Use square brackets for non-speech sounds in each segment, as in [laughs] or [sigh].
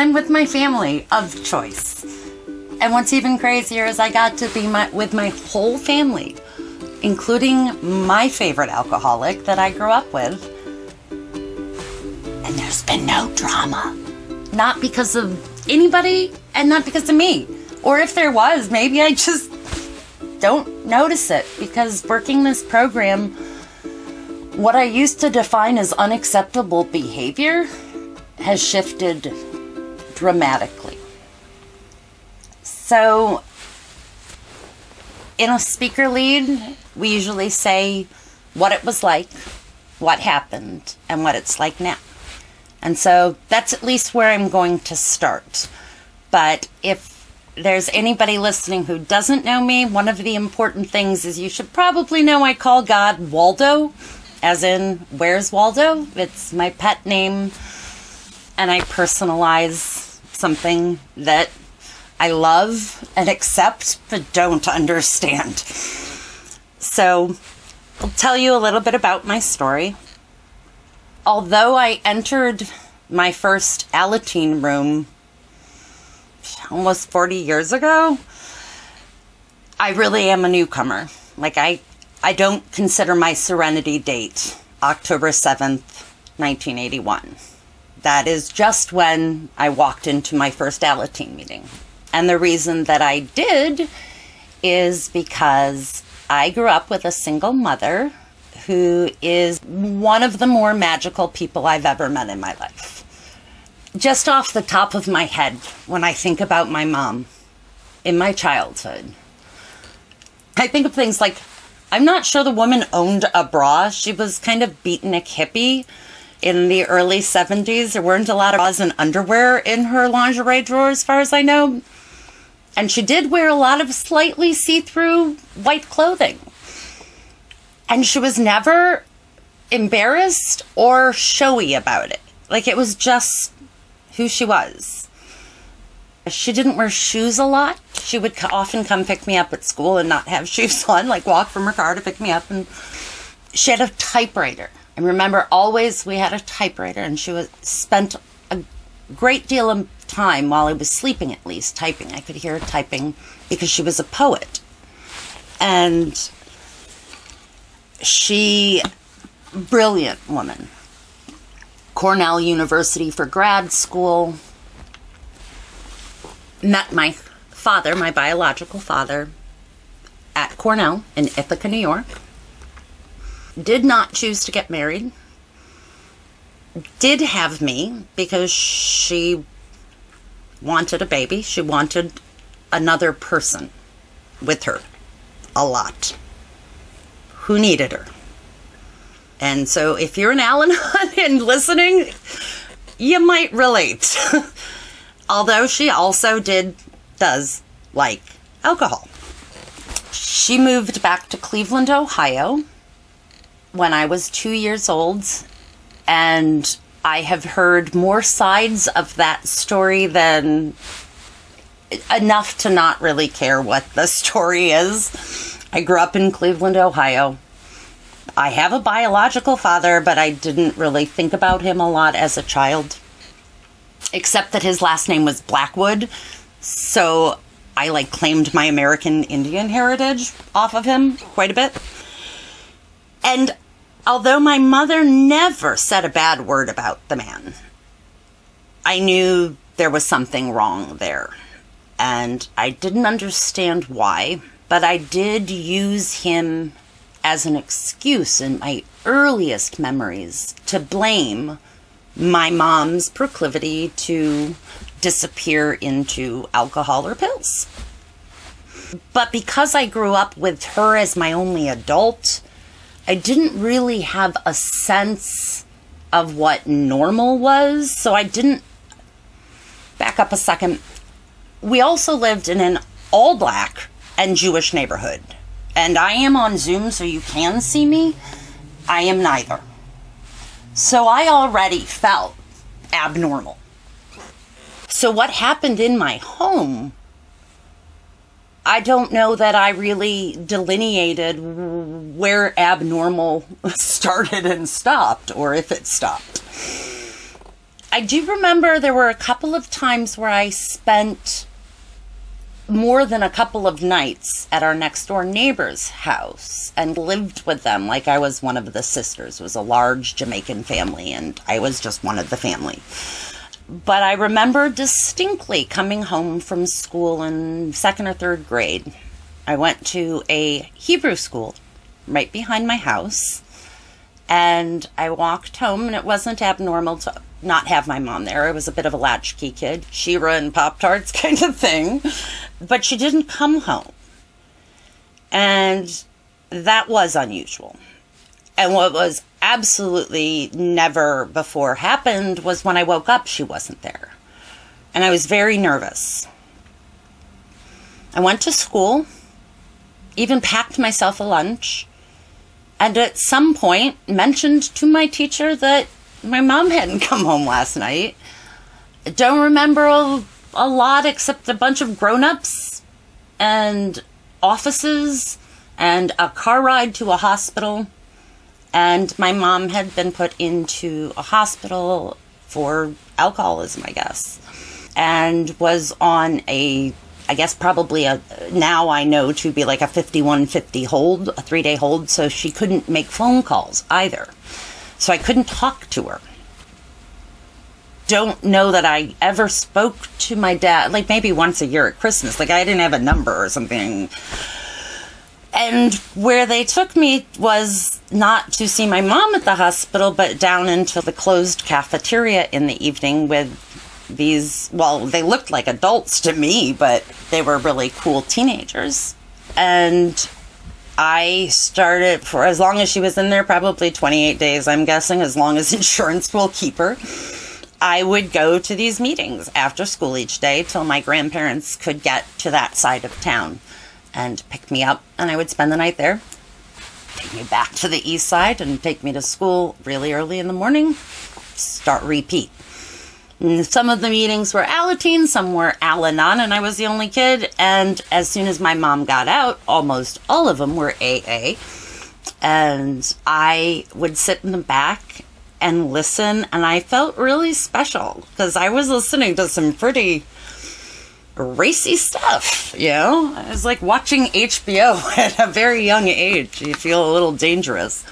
I'm with my family of choice. And what's even crazier is I got to be my, with my whole family, including my favorite alcoholic that I grew up with. And there's been no drama. Not because of anybody and not because of me. Or if there was, maybe I just don't notice it because working this program, what I used to define as unacceptable behavior has shifted dramatically. So, in a speaker lead, we usually say what it was like, what happened, and what it's like now. And so that's at least where I'm going to start. But if there's anybody listening who doesn't know me, one of the important things is you should probably know I call God Waldo, as in, where's Waldo? It's my pet name, and I personalize something that I love and accept, but don't understand. So, I'll tell you a little bit about my story although I entered my first Alateen room almost 40 years ago, I really am a newcomer. Like I I don't consider my serenity date October 7th, 1981. That is just when I walked into my first Alateen meeting. And the reason that I did is because I grew up with a single mother who is one of the more magical people I've ever met in my life. Just off the top of my head, when I think about my mom in my childhood, I think of things like I'm not sure the woman owned a bra. She was kind of beatnik hippie in the early 70s. There weren't a lot of bras and underwear in her lingerie drawer, as far as I know. And she did wear a lot of slightly see through white clothing. And she was never embarrassed or showy about it. Like it was just who she was. She didn't wear shoes a lot. She would often come pick me up at school and not have [laughs] shoes on, like walk from her car to pick me up. And she had a typewriter. I remember always we had a typewriter, and she was spent a great deal of time while I was sleeping, at least typing. I could hear her typing because she was a poet, and she brilliant woman. Cornell University for grad school. Met my father, my biological father, at Cornell in Ithaca, New York. Did not choose to get married. Did have me because she wanted a baby. She wanted another person with her a lot who needed her. And so if you're an Al Anon [laughs] and listening, you might relate. [laughs] Although she also did, does like alcohol. She moved back to Cleveland, Ohio when I was two years old. And I have heard more sides of that story than enough to not really care what the [laughs] story is. I grew up in Cleveland, Ohio. I have a biological father, but I didn't really think about him a lot as a child, except that his last name was Blackwood. So I like claimed my American Indian heritage off of him quite a bit. And although my mother never said a bad word about the man, I knew there was something wrong there. And I didn't understand why. But I did use him as an excuse in my earliest memories to blame my mom's proclivity to disappear into alcohol or pills. But because I grew up with her as my only adult, I didn't really have a sense of what normal was. So I didn't back up a second. We also lived in an all black and Jewish neighborhood. And I am on Zoom, so you can see me. I am neither. So I already felt abnormal. So, what happened in my home I don't know that I really delineated where abnormal [laughs] started and stopped, or if it stopped. I do remember there were a couple of times where I spent more than a couple of nights at our next door neighbor's house and lived with them like I was one of the sisters. It was a large Jamaican family and I was just one of the family. But I remember distinctly coming home from school in second or third grade. I went to a Hebrew school right behind my house and I walked home and it wasn't abnormal to not have my mom there. I was a bit of a latchkey kid, Shira and Pop Tarts [laughs] kind of thing. But she didn't come home. And that was unusual. And what was absolutely never before happened was when I woke up, she wasn't there. And I was very nervous. I went to school, even packed myself a lunch, and at some point mentioned to my teacher that my mom hadn't [laughs] come home last night. I don't remember a, a lot except a bunch of grown ups and offices and a car ride to a hospital. And my mom had been put into a hospital for alcoholism, I guess, and was on a, I guess probably a, now I know to be like a 5150 hold, a three day hold, so she couldn't make phone calls either. So I couldn't talk to her. Don't know that I ever spoke to my dad, like maybe once a year at Christmas. Like I didn't have a number or something. And where they took me was not to see my mom at the hospital, but down into the closed cafeteria in the evening with these, well, they looked like adults to me, but they were really cool teenagers. And I started for as long as she was in there, probably 28 days, I'm guessing, as long as [laughs] insurance will keep her. I would go to these meetings after school each day till my grandparents could get to that side of town and pick me up, and I would spend the night there. Take me back to the east side and take me to school really early in the morning. Start repeat. Some of the meetings were Alateen, some were Al Anon, and I was the only kid. And as soon as my mom got out, almost all of them were AA. And I would sit in the back and listen, and I felt really special because I was listening to some pretty racy stuff, you know? I was like watching HBO [laughs] at a very young age. You feel a little dangerous.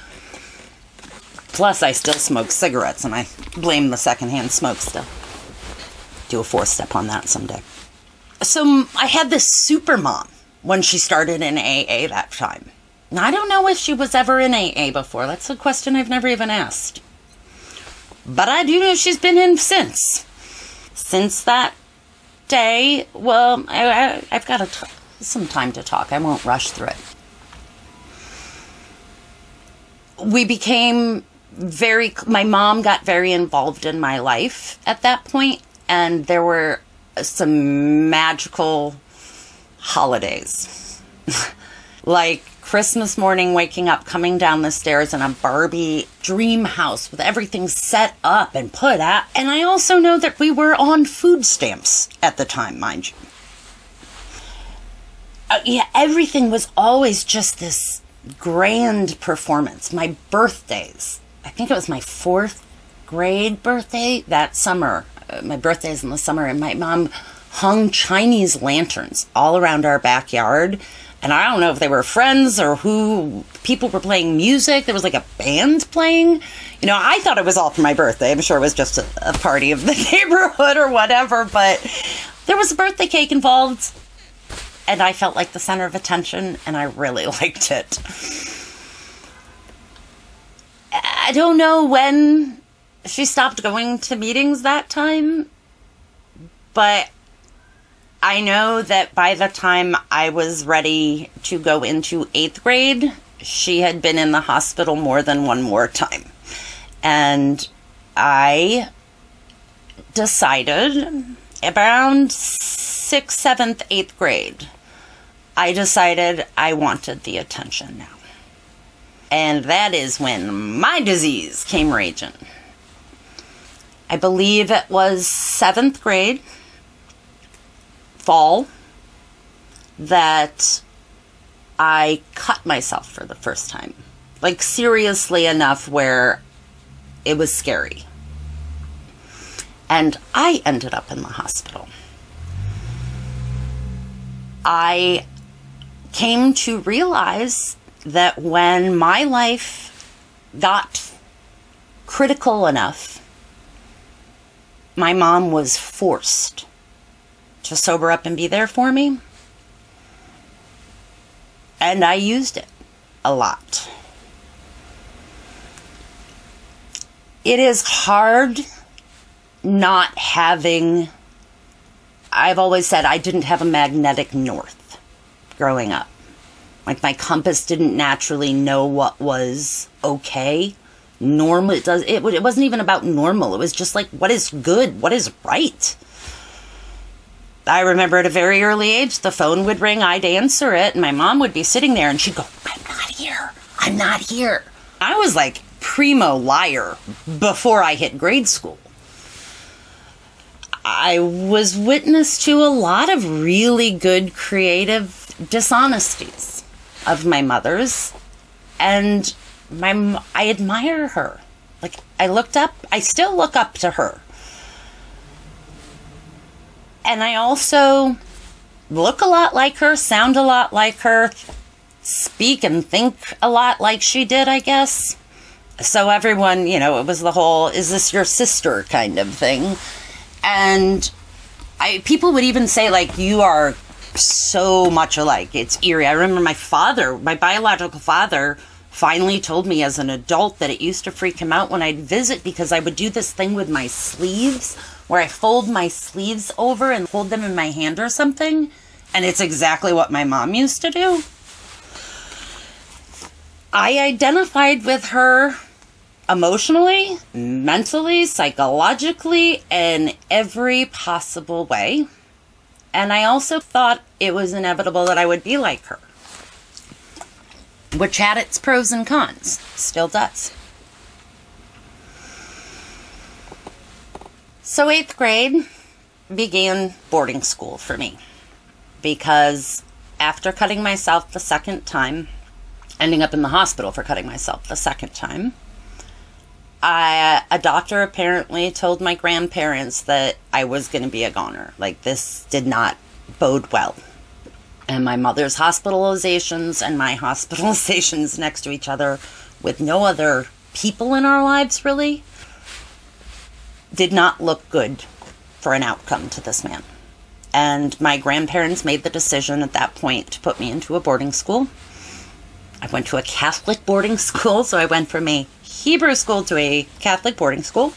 Plus, I still smoke cigarettes, and I blame the secondhand smoke still. Do a four step on that someday. So, I had this super mom when she started in AA that time. Now, I don't know if she was ever in AA before. That's a question I've never even asked. But I do know she's been in since. Since that day, well, I, have got some time to talk. I won't rush through it. We became very, my mom got very involved in my life at that point, and there were some magical holidays. [laughs] like Christmas morning, waking up, coming down the stairs in a Barbie dream house with everything set up and put out. And I also know that we were on food stamps at the time, mind you. Uh, yeah, everything was always just this grand performance. My birthdays, I think it was my fourth grade birthday that summer. Uh, my birthday's in the summer, and my mom hung Chinese lanterns all around our backyard and I don't know if they were friends or who people were playing music. There was like a band playing. You know, I thought it was all for my birthday. I'm sure it was just a, a party of the [laughs] neighborhood or whatever, but there was a birthday cake involved. And I felt like the center of attention, and I really [laughs] liked it. I don't know when she stopped going to meetings that time, but I know that by the time I was ready to go into eighth grade, she had been in the hospital more than one more time. And I decided around sixth, seventh, eighth grade, I decided I wanted the attention now. And that is when my disease came raging. I believe it was seventh grade fall. that I cut myself for the first time. Like, seriously enough where it was scary. And I ended up in the hospital. I came to realize that when my life got critical enough, my mom was forced to sober up and be there for me. And I used it a lot. It is hard not having. I've always said I didn't have a magnetic north growing up. Like my compass didn't naturally know what was okay. Normal it does it it wasn't even about normal. It was just like what is good, what is right. I remember at a very early age the phone would ring, I'd answer it, and my mom would be sitting there and she'd go, "I'm not here. I'm not here." I was like primo liar before I hit grade school. I was witness to a lot of really good creative dishonesties of my mother's and my I admire her. Like I looked up, I still look up to her. And I also look a lot like her, sound a lot like her, speak and think a lot like she did, I guess. So everyone, you know, it was the whole is this your sister kind of thing. And I people would even say like you are so much alike. It's eerie. I remember my father, my biological father, finally told me as an adult that it used to freak him out when I'd visit because I would do this thing with my sleeves where I fold my sleeves over and hold them in my hand or something. And it's exactly what my mom used to do. I identified with her emotionally, mentally, psychologically, in every possible way. And I also thought it was inevitable that I would be like her, which had its pros and cons, still does. So, eighth grade began boarding school for me because after cutting myself the second time, ending up in the hospital for cutting myself the second time, I, a doctor apparently told my grandparents that I was going to be a goner. Like, this did not bode well. And my mother's hospitalizations and my [laughs] hospitalizations next to each other with no other people in our lives really did not look good for an outcome to this man. And my grandparents made the decision at that point to put me into a boarding school. I went to a Catholic boarding [laughs] school, so I went from a Hebrew school to a Catholic boarding school.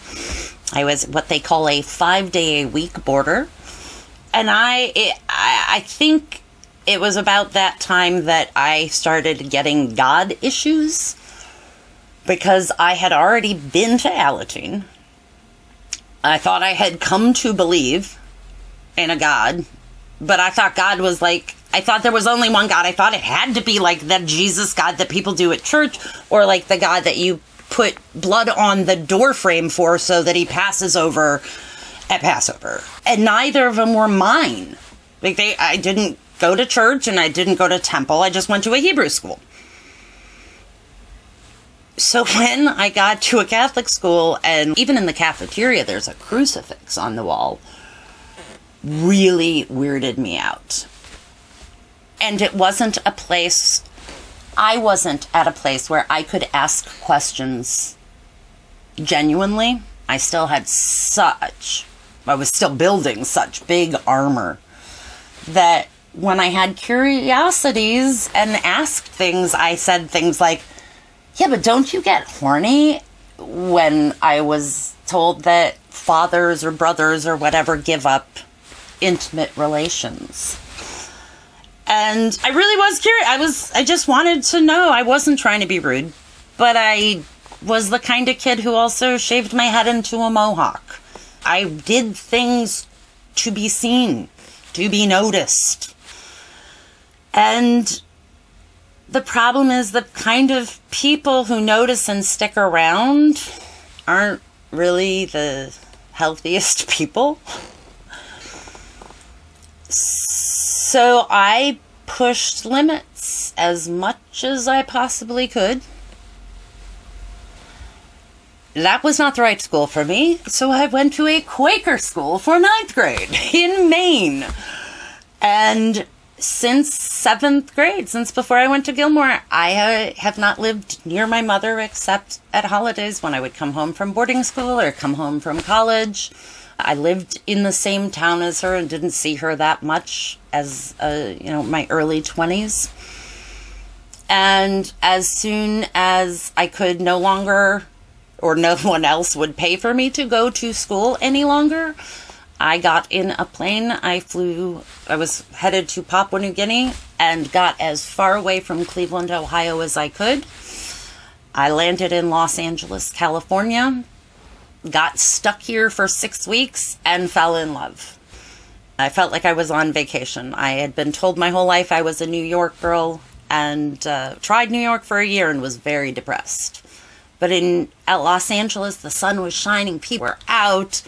I was what they call a five day a week boarder. And I, it, I, I think it was about that time that I started getting God issues because I had already been to Alateen. I thought I had come to believe in a God, but I thought God was like, I thought there was only one God. I thought it had to be like the Jesus God that people do at church or like the God that you put blood on the door frame for so that he passes over at Passover. And neither of them were mine. Like they I didn't go to church and I didn't go to temple. I just went to a Hebrew school. So [laughs] when I got to a Catholic school and even in the cafeteria there's a crucifix on the wall really weirded me out. And it wasn't a place I wasn't at a place where I could ask questions genuinely. I still had such, I was still building such big armor that when I had curiosities and asked things, I said things like, Yeah, but don't you get horny when I was told that fathers or brothers or whatever give up intimate relations? And I really was curious. I was I just wanted to know. I wasn't trying to be rude, but I was the kind of kid who also shaved my head into a mohawk. I did things to be seen, to be noticed. And the problem is the kind of people who notice and stick around aren't really the healthiest [laughs] people. So I pushed limits as much as I possibly could. That was not the right school for me, so I went to a Quaker school for ninth grade [laughs] in Maine. And since seventh grade, since before I went to Gilmour, I uh, have not lived near my mother except at holidays when I would come home from boarding school or come home from college. I lived in the same town as her and didn't see her that much as uh, you know my early 20s. And as soon as I could no longer or no [laughs] one else would pay for me to go to school any longer, I got in a plane. I flew, I was headed to Papua New Guinea and got as far away from Cleveland, Ohio as I could. I landed in Los Angeles, California, got stuck here for six weeks, and fell in love. I felt like I was on vacation. I had been told my whole life I was a New York girl and uh, tried New York for a year and was very depressed. But in at Los Angeles, the sun was shining, people were out.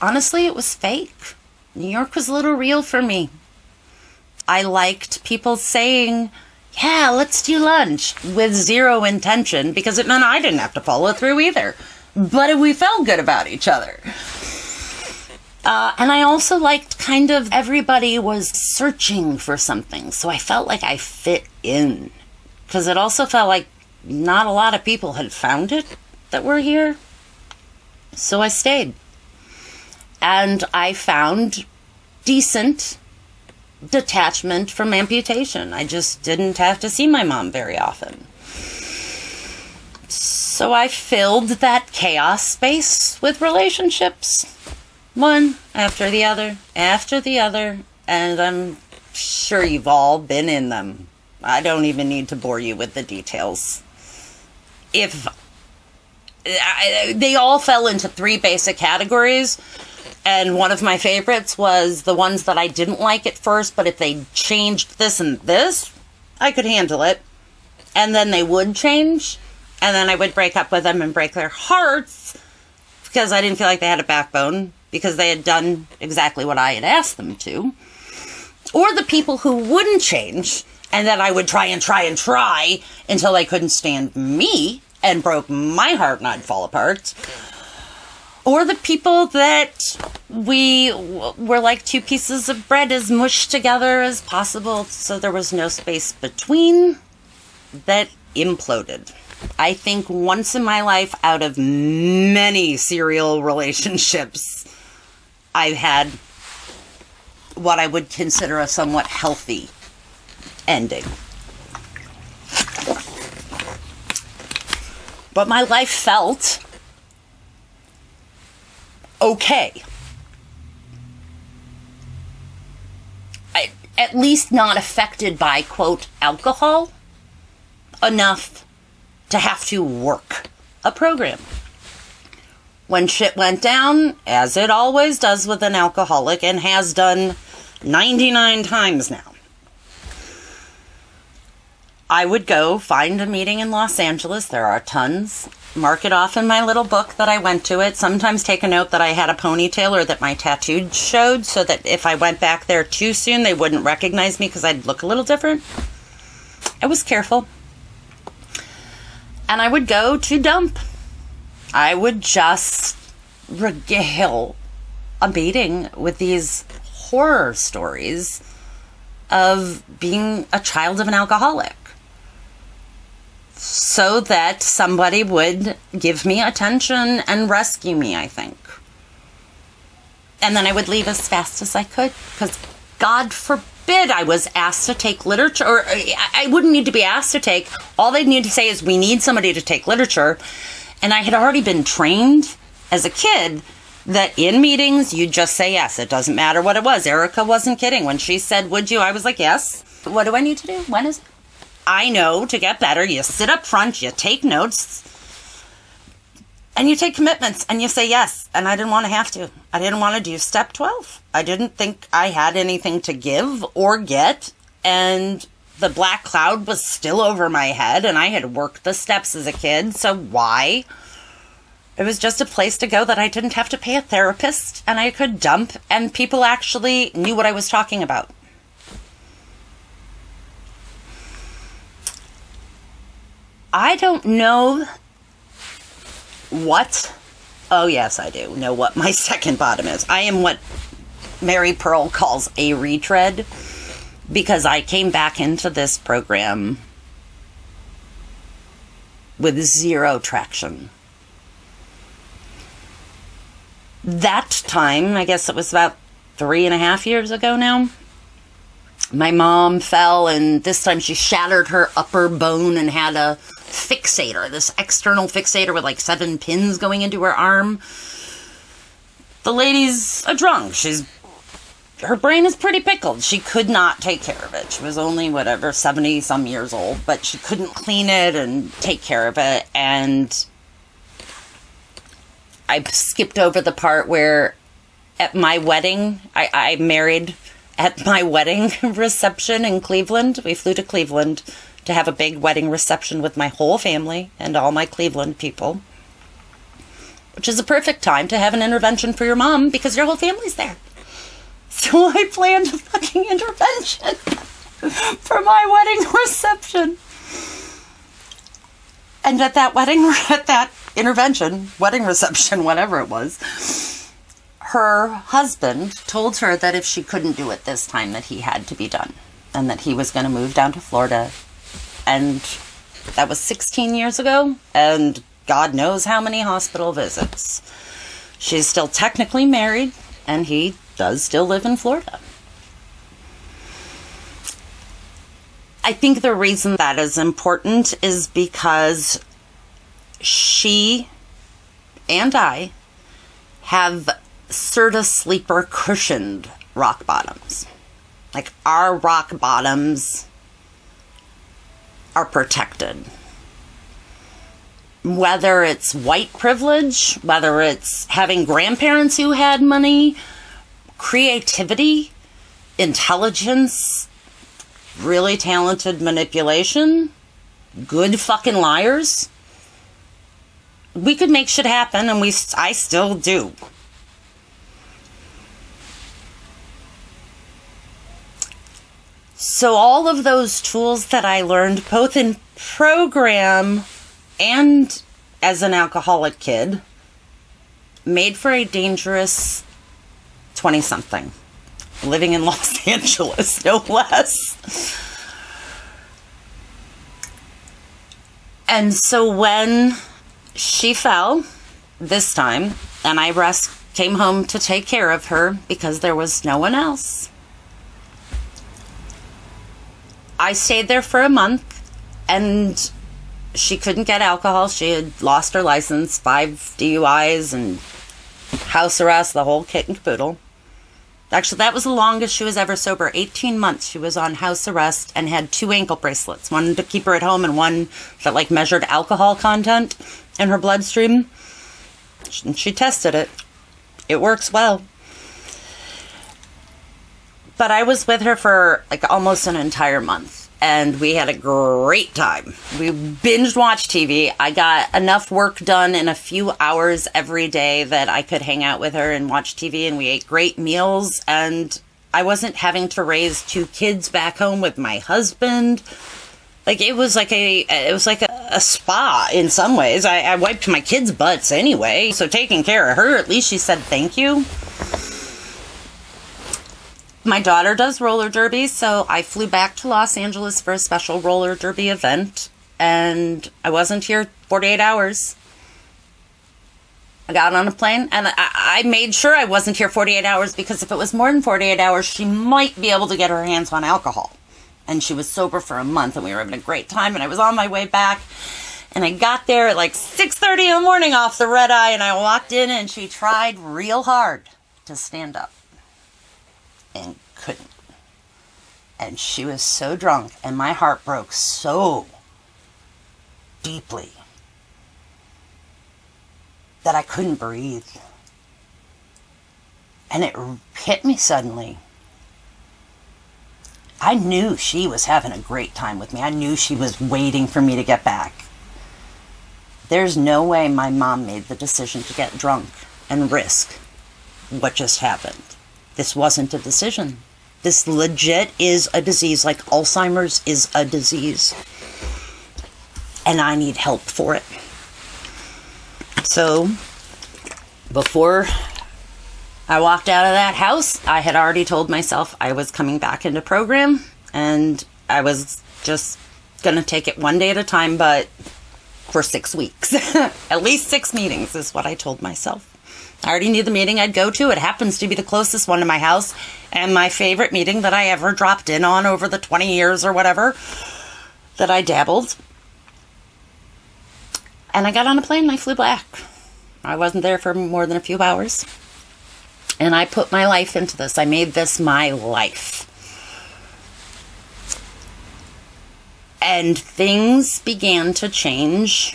Honestly, it was fake. New York was a little real for me. I liked people saying, yeah, let's do lunch with zero intention because it meant I didn't have to follow through either. But we felt good about each other. Uh, and I also liked kind of everybody was searching for something. So I felt like I fit in. Because it also felt like not a lot of people had found it that were here. So I stayed. And I found decent detachment from amputation. I just didn't have to see my mom very often. So I filled that chaos space with relationships. One after the other, after the other, and I'm sure you've all been in them. I don't even need to bore you with the details. If I, they all fell into three basic categories, and one of my favorites was the ones that I didn't like at first, but if they changed this and this, I could handle it. And then they would change, and then I would break up with them and break their hearts because I didn't feel like they had a backbone because they had done exactly what I had asked them to. Or the people who wouldn't change and that I would try and try and try until they couldn't stand me and broke my heart and I'd fall apart. Or the people that we were like two pieces of bread as mushed together as possible so there was no space between that imploded. I think once in my life out of many serial relationships, I've had what I would consider a somewhat healthy ending. But my life felt okay. I, at least not affected by, quote, alcohol enough to have to work a program. When shit went down, as it always does with an alcoholic and has done 99 times now, I would go find a meeting in Los Angeles. There are tons. Mark it off in my little book that I went to it. Sometimes take a note that I had a ponytail or that my tattoo showed so that if I went back there too soon, they wouldn't recognize me because I'd look a little different. I was careful and I would go to dump. I would just regale a meeting with these horror stories of being a child of an alcoholic so that somebody would give me attention and rescue me, I think. And then I would leave as fast as I could because God forbid I was asked to take literature, or uh, I wouldn't need to be asked to take. All they'd need to say is, we need somebody to take literature. And I had already been trained as a kid that in meetings, you just say yes. It doesn't matter what it was. Erica wasn't kidding. When she said, Would you? I was like, Yes. What do I need to do? When is it? I know to get better, you sit up front, you take notes, and you take commitments and you say yes. And I didn't want to have to. I didn't want to do step 12. I didn't think I had anything to give or get. And the black cloud was still over my head. And I had worked the steps as a kid. So why? It was just a place to go that I didn't have to pay a therapist and I could dump, and people actually knew what I was talking about. I don't know what. Oh, yes, I do know what my [laughs] second bottom is. I am what Mary Pearl calls a retread because I came back into this program with zero traction. That time, I guess it was about three and a half years ago now, my mom fell and this time she shattered her upper bone and had a fixator, this external fixator with like seven pins going into her arm. The lady's a drunk. She's her brain is pretty pickled. She could not take care of it. She was only whatever 70 some years old, but she couldn't clean it and take care of it and I skipped over the part where at my wedding, I, I married at my wedding [laughs] reception in Cleveland. We flew to Cleveland to have a big wedding reception with my whole family and all my Cleveland people, which is a perfect time to have an intervention for your mom because your whole family's there. [laughs] So I planned a fucking intervention [laughs] for my wedding reception. And at that wedding, [laughs] at that intervention, wedding reception, whatever it was, her husband told her that if she couldn't do it this time, that he had to be done and that he was going to move down to Florida. And that was 16 years ago, and God knows how many hospital visits. She's still technically married, and he does still live in Florida. I think the reason that is important is because she and I have Serta Sleeper cushioned rock bottoms. Like our rock bottoms are protected. Whether it's white privilege, whether it's having grandparents who had money, creativity, intelligence, really talented manipulation, good fucking liars. We could make shit happen and we I still do. So all of those tools that I learned both in program and as an alcoholic kid made for a dangerous 20 something living in [laughs] Los Angeles, no less. And so when she fell this time, and I rest came home to take care of her because there was no one else. I stayed there for a month and she couldn't get alcohol. She had lost her license, five DUIs and house arrest, the whole kit and caboodle. Actually, that was the longest she was ever sober. 18 months she was on house arrest and had two ankle bracelets one to keep her at home and one that like measured alcohol content in her bloodstream. And she tested it. It works well. But I was with her for like almost an entire month and we had a great time. We binge watched TV. I got enough work done in a few hours every day that I could hang out with her and watch TV, and we ate great meals. And I wasn't having to raise two kids back home with my husband. Like it was like a it was like a, a spa in some ways. I, I wiped my kids' butts anyway, so taking care of her, at least she said thank you my daughter does roller derby, so I flew back to Los Angeles for a special roller derby event, and I wasn't here 48 hours. I got on a plane and I, I, made sure I wasn't here 48 hours because if it was more than 48 hours, she might be able to get her hands on alcohol. And she was sober for a month and we were having a great time and I was on my way back and I got there at like 6:30 in the morning off the red eye and I walked in and she tried real hard to stand up and couldn't. And she was so drunk, and my heart broke so deeply that I couldn't breathe. And it hit me suddenly. I knew she was having a great time with me. I knew she was waiting for me to get back. There's no way my mom made the decision to get drunk and risk what just happened. This wasn't a decision. This legit is a disease, like Alzheimer's is a disease. and I need help for it. So, before I walked out of that house, I had already told myself I was coming back into program and I was just going to take it one day at a time, but for six weeks. [laughs] at least six meetings is what I told myself. I already knew the meeting I'd go to. It happens to be the closest one to my house and my favorite meeting that I ever dropped in on over the 20 years or whatever that I dabbled. And I got on a plane and I flew back. I wasn't there for more than a few hours. And I put my life into this. I made this my life. And things began to change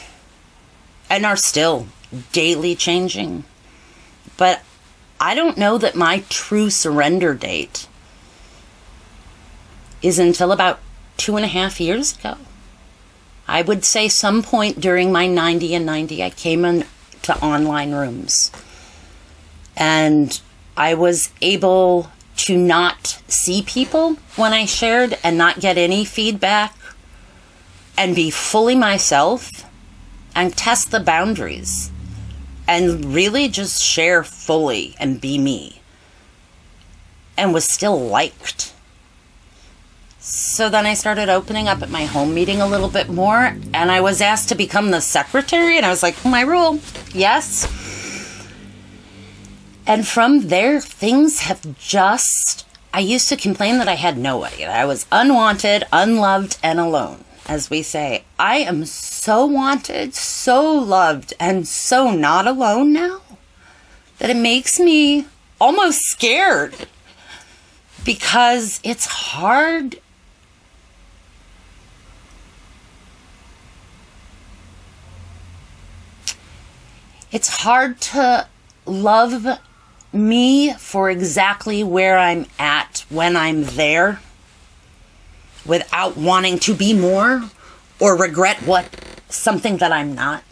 and are still daily changing. But I don't know that my true surrender date is until about two and a half years ago. I would say some point during my 90 and 90, I came into online rooms. And I was able to not see people when I shared and not get any feedback and be fully myself and test the boundaries and really just share fully and be me and was still liked so then I started opening up at my home meeting a little bit more, and I was asked to become the secretary, and I was like, my rule, yes. And from there, things have just. I used to complain that I had nobody, that I was unwanted, unloved, and alone. As we say, I am so wanted, so loved, and so not alone now that it makes me almost scared because it's hard It's hard to love me for exactly where I'm at when I'm there without wanting to be more or regret what something that I'm not.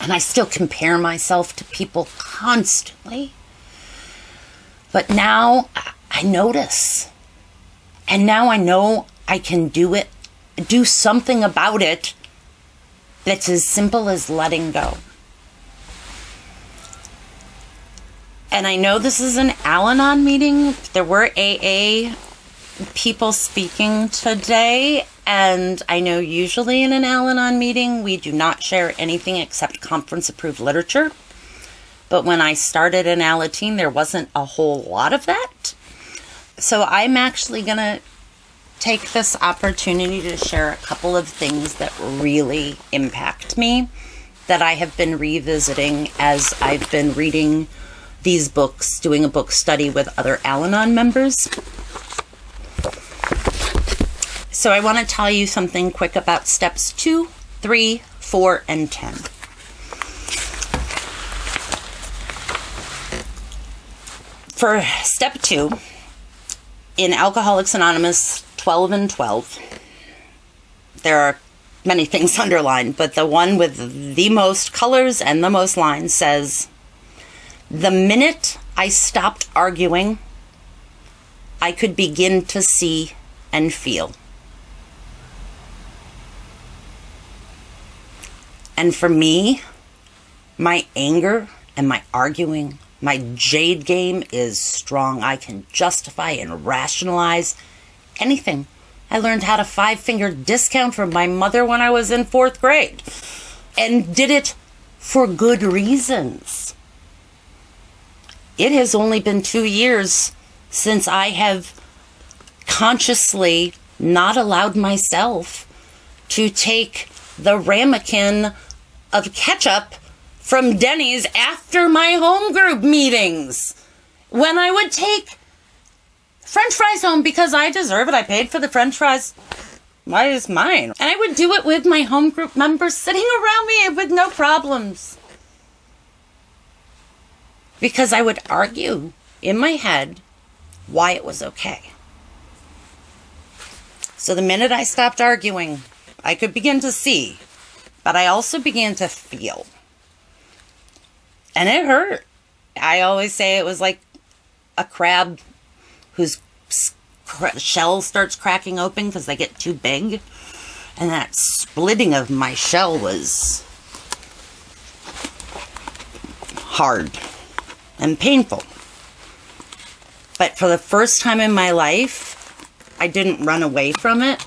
And I still compare myself to people constantly. But now I notice. And now I know I can do it, do something about it that's as simple as letting go. And I know this is an Al Anon meeting. There were AA people speaking today. And I know usually in an Al Anon meeting, we do not share anything except conference approved literature. But when I started in Alateen, there wasn't a whole lot of that. So I'm actually going to take this opportunity to share a couple of things that really impact me that I have been revisiting as I've been reading these books, doing a book study with other Al Anon members. So I want to tell you something quick about steps two, three, four, and 10. For step two, in Alcoholics Anonymous 12 and 12, there are many things [laughs] underlined, but the one with the most colors and the most lines says, The minute I stopped arguing, I could begin to see and feel. And for me, my anger and my arguing, my jade game is strong. I can justify and rationalize anything. I learned how to five finger discount from my mother when I was in fourth grade and did it for good reasons. It has only been two years since I have consciously not allowed myself to take the ramekin of ketchup from Denny's after my home group meetings. When I would take French fries home because I deserve it. I paid for the French fries. Why is mine? And I would do it with my home group members sitting around me with no problems. Because I would argue in my head why it was okay. So the minute I stopped arguing, I could begin to see, but I also began to feel. And it hurt. I always say it was like a crab whose shell starts cracking open because they get too big. And that splitting of my shell was hard and painful. But for the first time in my life, I didn't run away from it.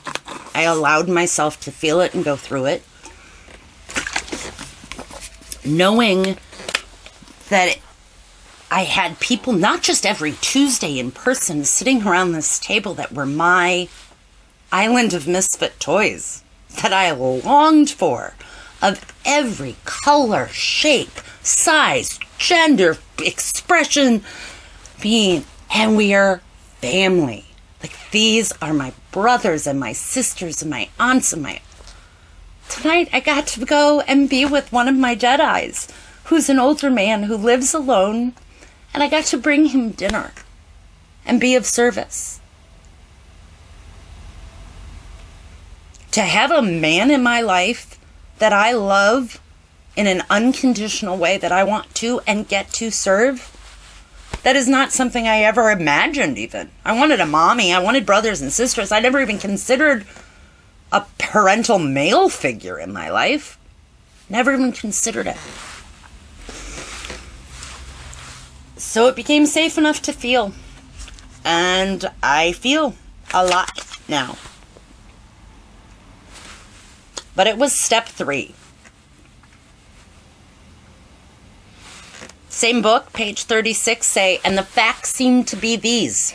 I allowed myself to feel it and go through it. Knowing that I had people, not just every Tuesday in person, sitting around this table that were my island of misfit toys that I longed for of every color, shape, size, gender, expression, being, and we are family. Like these are my brothers and my sisters and my aunts and my. Tonight I got to go and be with one of my Jedi's, who's an older man who lives alone and I got to bring him dinner and be of service. To have a man in my life that I love in an unconditional way that I want to and get to serve, that is not something I ever imagined, even. I wanted a mommy, I wanted brothers and sisters. I never even considered parental male figure in my life. Never even considered it. So it became safe enough to feel. And I feel a lot now. But it was step three. Same book, page 36, say, and the facts seem to be these.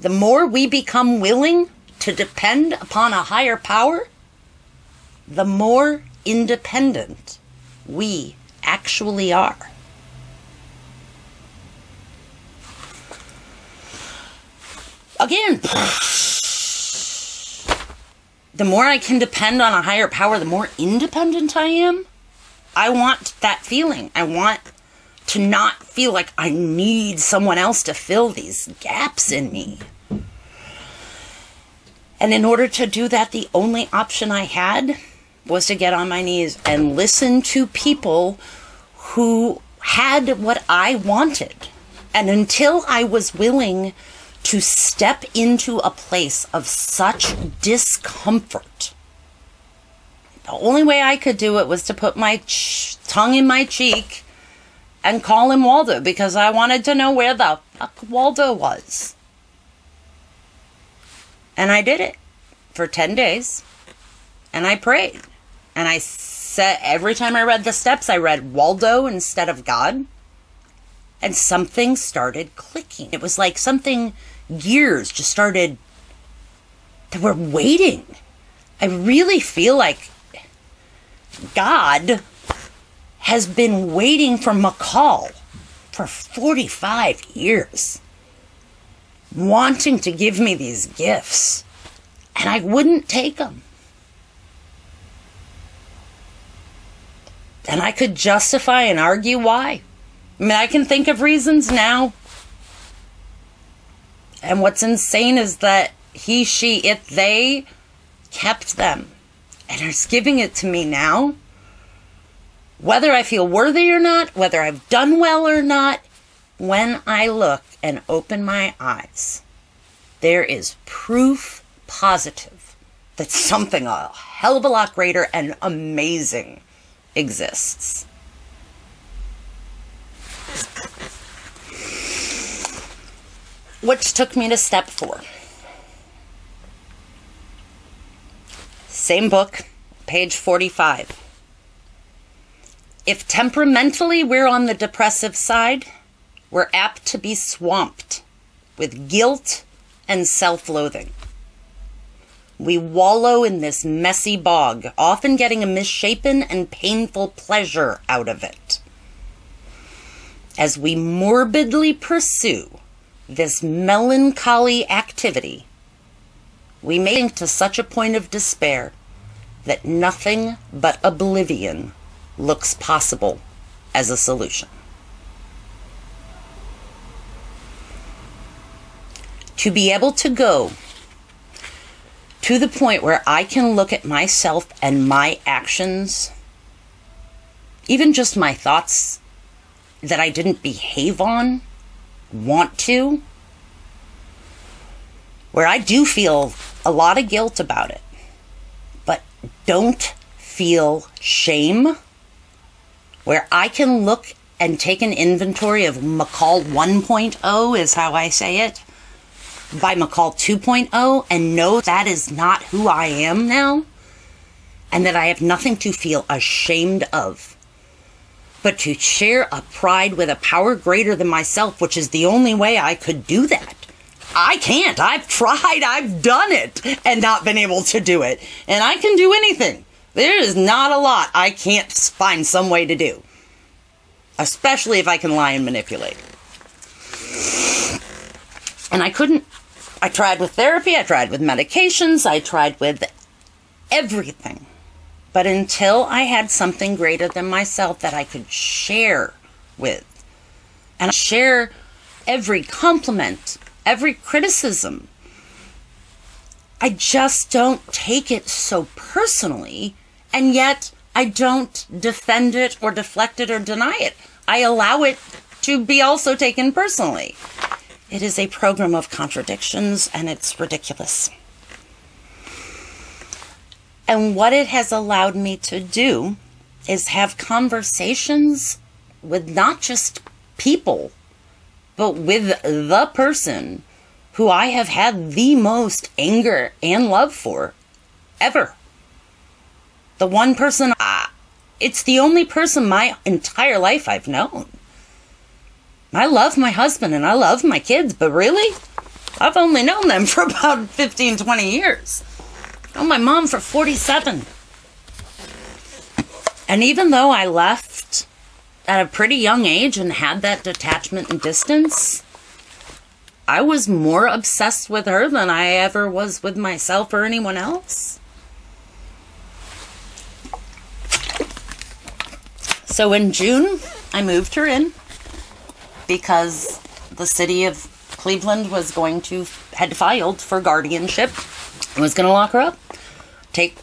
The more we become willing to depend upon a higher power, the more independent we actually are. again, the more I can depend on a higher power, the more independent I am. I want that feeling. I want to not feel like I need someone else to fill these gaps in me. And in order to do that, the only option I had was to get on my knees and listen to people who had what I wanted. And until I was willing to step into a place of such discomfort. The only way I could do it was to put my ch- tongue in my cheek and call him Waldo because I wanted to know where the fuck Waldo was. And I did it for 10 days. And I prayed. And I said, every time I read the steps, I read Waldo instead of God. And something started clicking. It was like something gears just started that were waiting. I really feel like God has been waiting for McCall for 45 years, wanting to give me these gifts, and I wouldn't take them. And I could justify and argue why. I mean, I can think of reasons now and what's insane is that he, she, it, they kept them and is giving it to me now. Whether I feel worthy or not, whether I've done well or not, when I look and open my eyes, there is proof positive that something a hell of a lot greater and amazing exists. which took me to step four. Same book, page 45. If temperamentally we're on the depressive side, we're apt to be swamped with guilt and self loathing. We wallow in this messy bog, often getting a misshapen and painful pleasure out of it. As we morbidly pursue this melancholy activity, we may sink to such a point of despair that nothing but oblivion looks possible as a solution. To be able to go to the point where I can look at myself and my actions, even just my thoughts that I didn't behave on, want to, where I do feel a lot of guilt about it. But don't feel shame, where I can look and take an inventory of McCall 1.0, is how I say it, by McCall 2.0, and know that is not who I am now, and that I have nothing to feel ashamed of. But to share a pride with a power greater than myself, which is the only way I could do that. I can't. I've tried, I've done it, and not been able to do it. And I can do anything. There is not a lot I can't find some way to do especially if I can lie and manipulate. And I couldn't. I tried with therapy, I tried with medications, I tried with everything. But until I had something greater than myself that I could share with, and share every compliment, every criticism, I just don't take it so personally, and yet I don't defend it or deflect it or deny it. I allow it to be also taken personally. It is a program of contradictions and it's ridiculous. And what it has allowed me to do is have conversations with not just people, but with the person who I have had the most anger and love for ever. The one person I, it's the only person my entire life I've known. I love my husband and I love my kids, but really, I've only known them [laughs] for about 15, 20 years. Oh, my mom for 47. And even though I left at a pretty young age and had that detachment and distance, I was more obsessed with her than I ever was with myself or anyone else. So in June, I moved her in because the city of Cleveland was going to had filed for guardianship and was going to lock her up. Take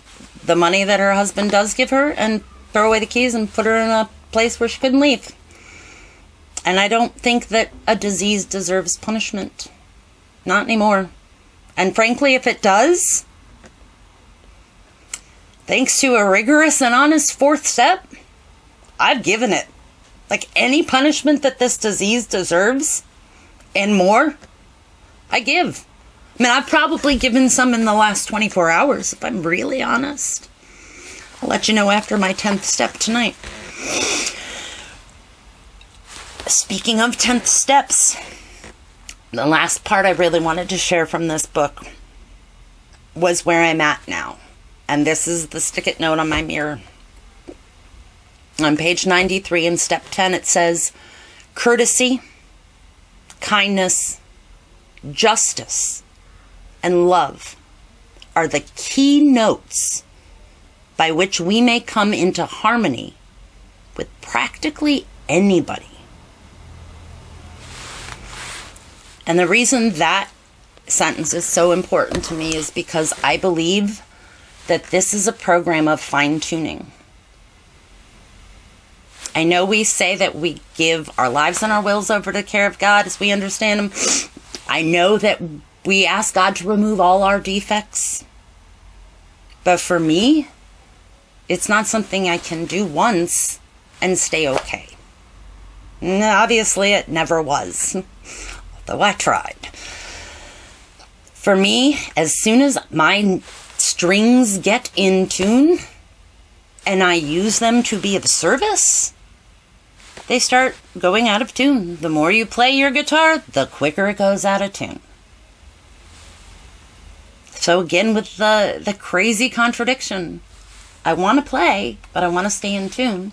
the money that her husband does give her and throw away the keys and put her in a place where she couldn't leave. And I don't think that a disease deserves punishment. Not anymore. And frankly, if it does, thanks to a rigorous and honest fourth step, I've given it. Like any punishment that this disease deserves and more, I give. I mean, I've probably given some in the last 24 hours, if I'm really honest. I'll let you know after my 10th step tonight. Speaking of 10th steps, the last part I really wanted to share from this book was where I'm at now. And this is the stick it note on my mirror. On page 93 in step 10, it says courtesy, kindness, justice, and love are the key notes by which we may come into harmony with practically anybody. And the reason that sentence is so important to me is because I believe that this is a program of fine tuning. I know we say that we give our lives and our wills over to the care of God as we understand them. I know that we ask God to remove all our defects. But for me, it's not something I can do once and stay okay. And obviously, it never was, although I tried. For me, as soon as my strings get in tune and I use them to be of service, they start going out of tune. The more you play your guitar, the quicker it goes out of tune. So again with the the crazy contradiction. I want to play, but I want to stay in tune.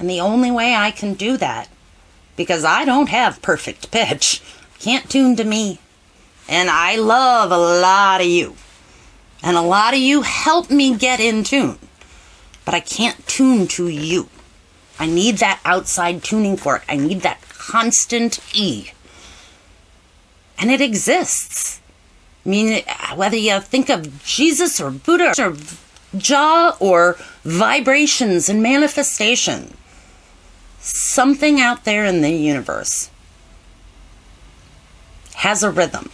And the only way I can do that because I don't have perfect pitch, can't tune to me. And I love a lot of you. And a lot of you help me get in tune. But I can't tune to you. I need that outside tuning fork. I need that constant E. And it exists. I mean, whether you think of Jesus or Buddha or Jah or vibrations and manifestation, something out there in the universe has a rhythm.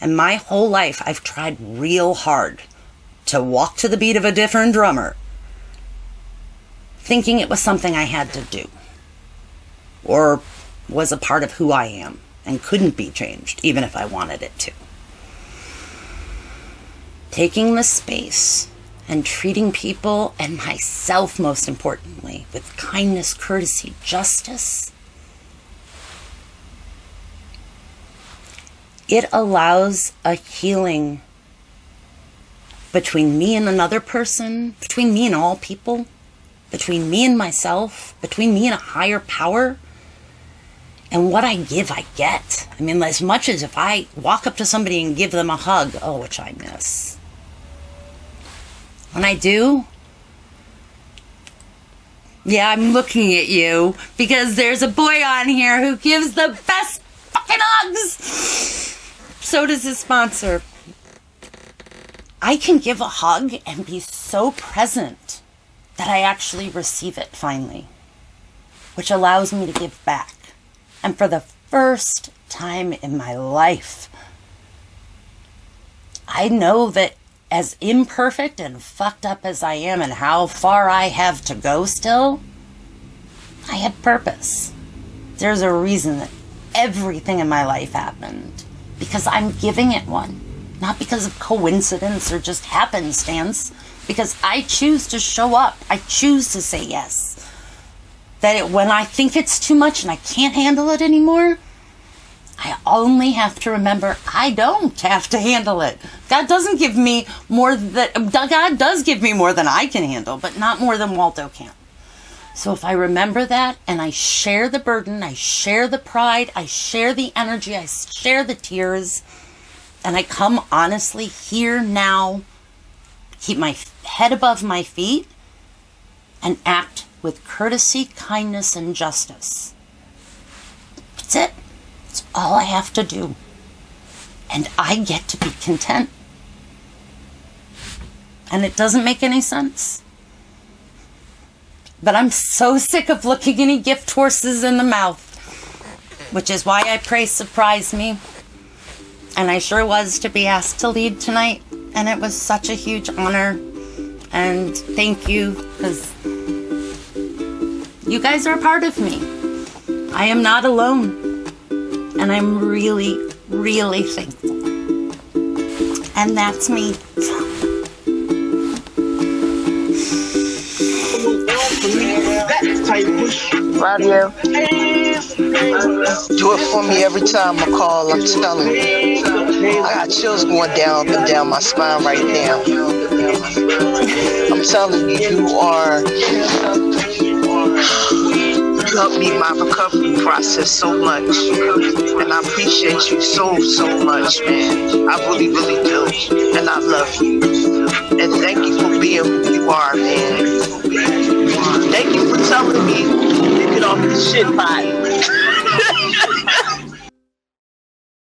And my whole life, I've tried real hard to walk to the beat of a different drummer, thinking it was something I had to do or was a part of who I am and couldn't be changed, even if I wanted it to. Taking the space and treating people and myself, most importantly, with kindness, courtesy, justice. It allows a healing between me and another person, between me and all people, between me and myself, between me and a higher power. And what I give, I get. I mean, as much as if I walk up to somebody and give them a hug, oh, which I miss when I do, yeah, I'm looking at you because there's a boy on here who gives the best fucking hugs. So does his sponsor. I can give a hug and be so present that I actually receive it finally, which allows me to give back. And for the first time in my life, I know that as imperfect and fucked up as I am and how far I have to go still, I had purpose. There's a reason that everything in my life happened because I'm giving it one, not because of coincidence or just happenstance, because I choose to show up. I choose to say yes. That it, when I think it's too much and I can't handle it anymore, I only have to remember I don't have to handle it. God doesn't give me more that God does give me more than I can handle, but not more than Waldo can. So if I remember that and I share the burden, I share the pride, I share the energy, I share the tears, and I come honestly here now, keep my head above my feet, and act with courtesy, kindness, and justice. That's it. That's all I have to do. And I get to be content. And it doesn't make any sense. But I'm so sick of looking any gift horses in the mouth. Which is why I pray surprise me. And I sure was to be asked to lead tonight. And it was such a huge honor. And thank you, because you guys are part of me. I am not alone and I'm really, really thankful. And that's me. Radio. Do it for me every time I call, I'm telling you. I got chills going down and down my spine right now. I'm telling you, you are You helped me my recovery process so much. And I appreciate you so, so much, man. I really, really do. And I love you. And thank you for being who you are, man. Thank you for telling me to get off the shit pot.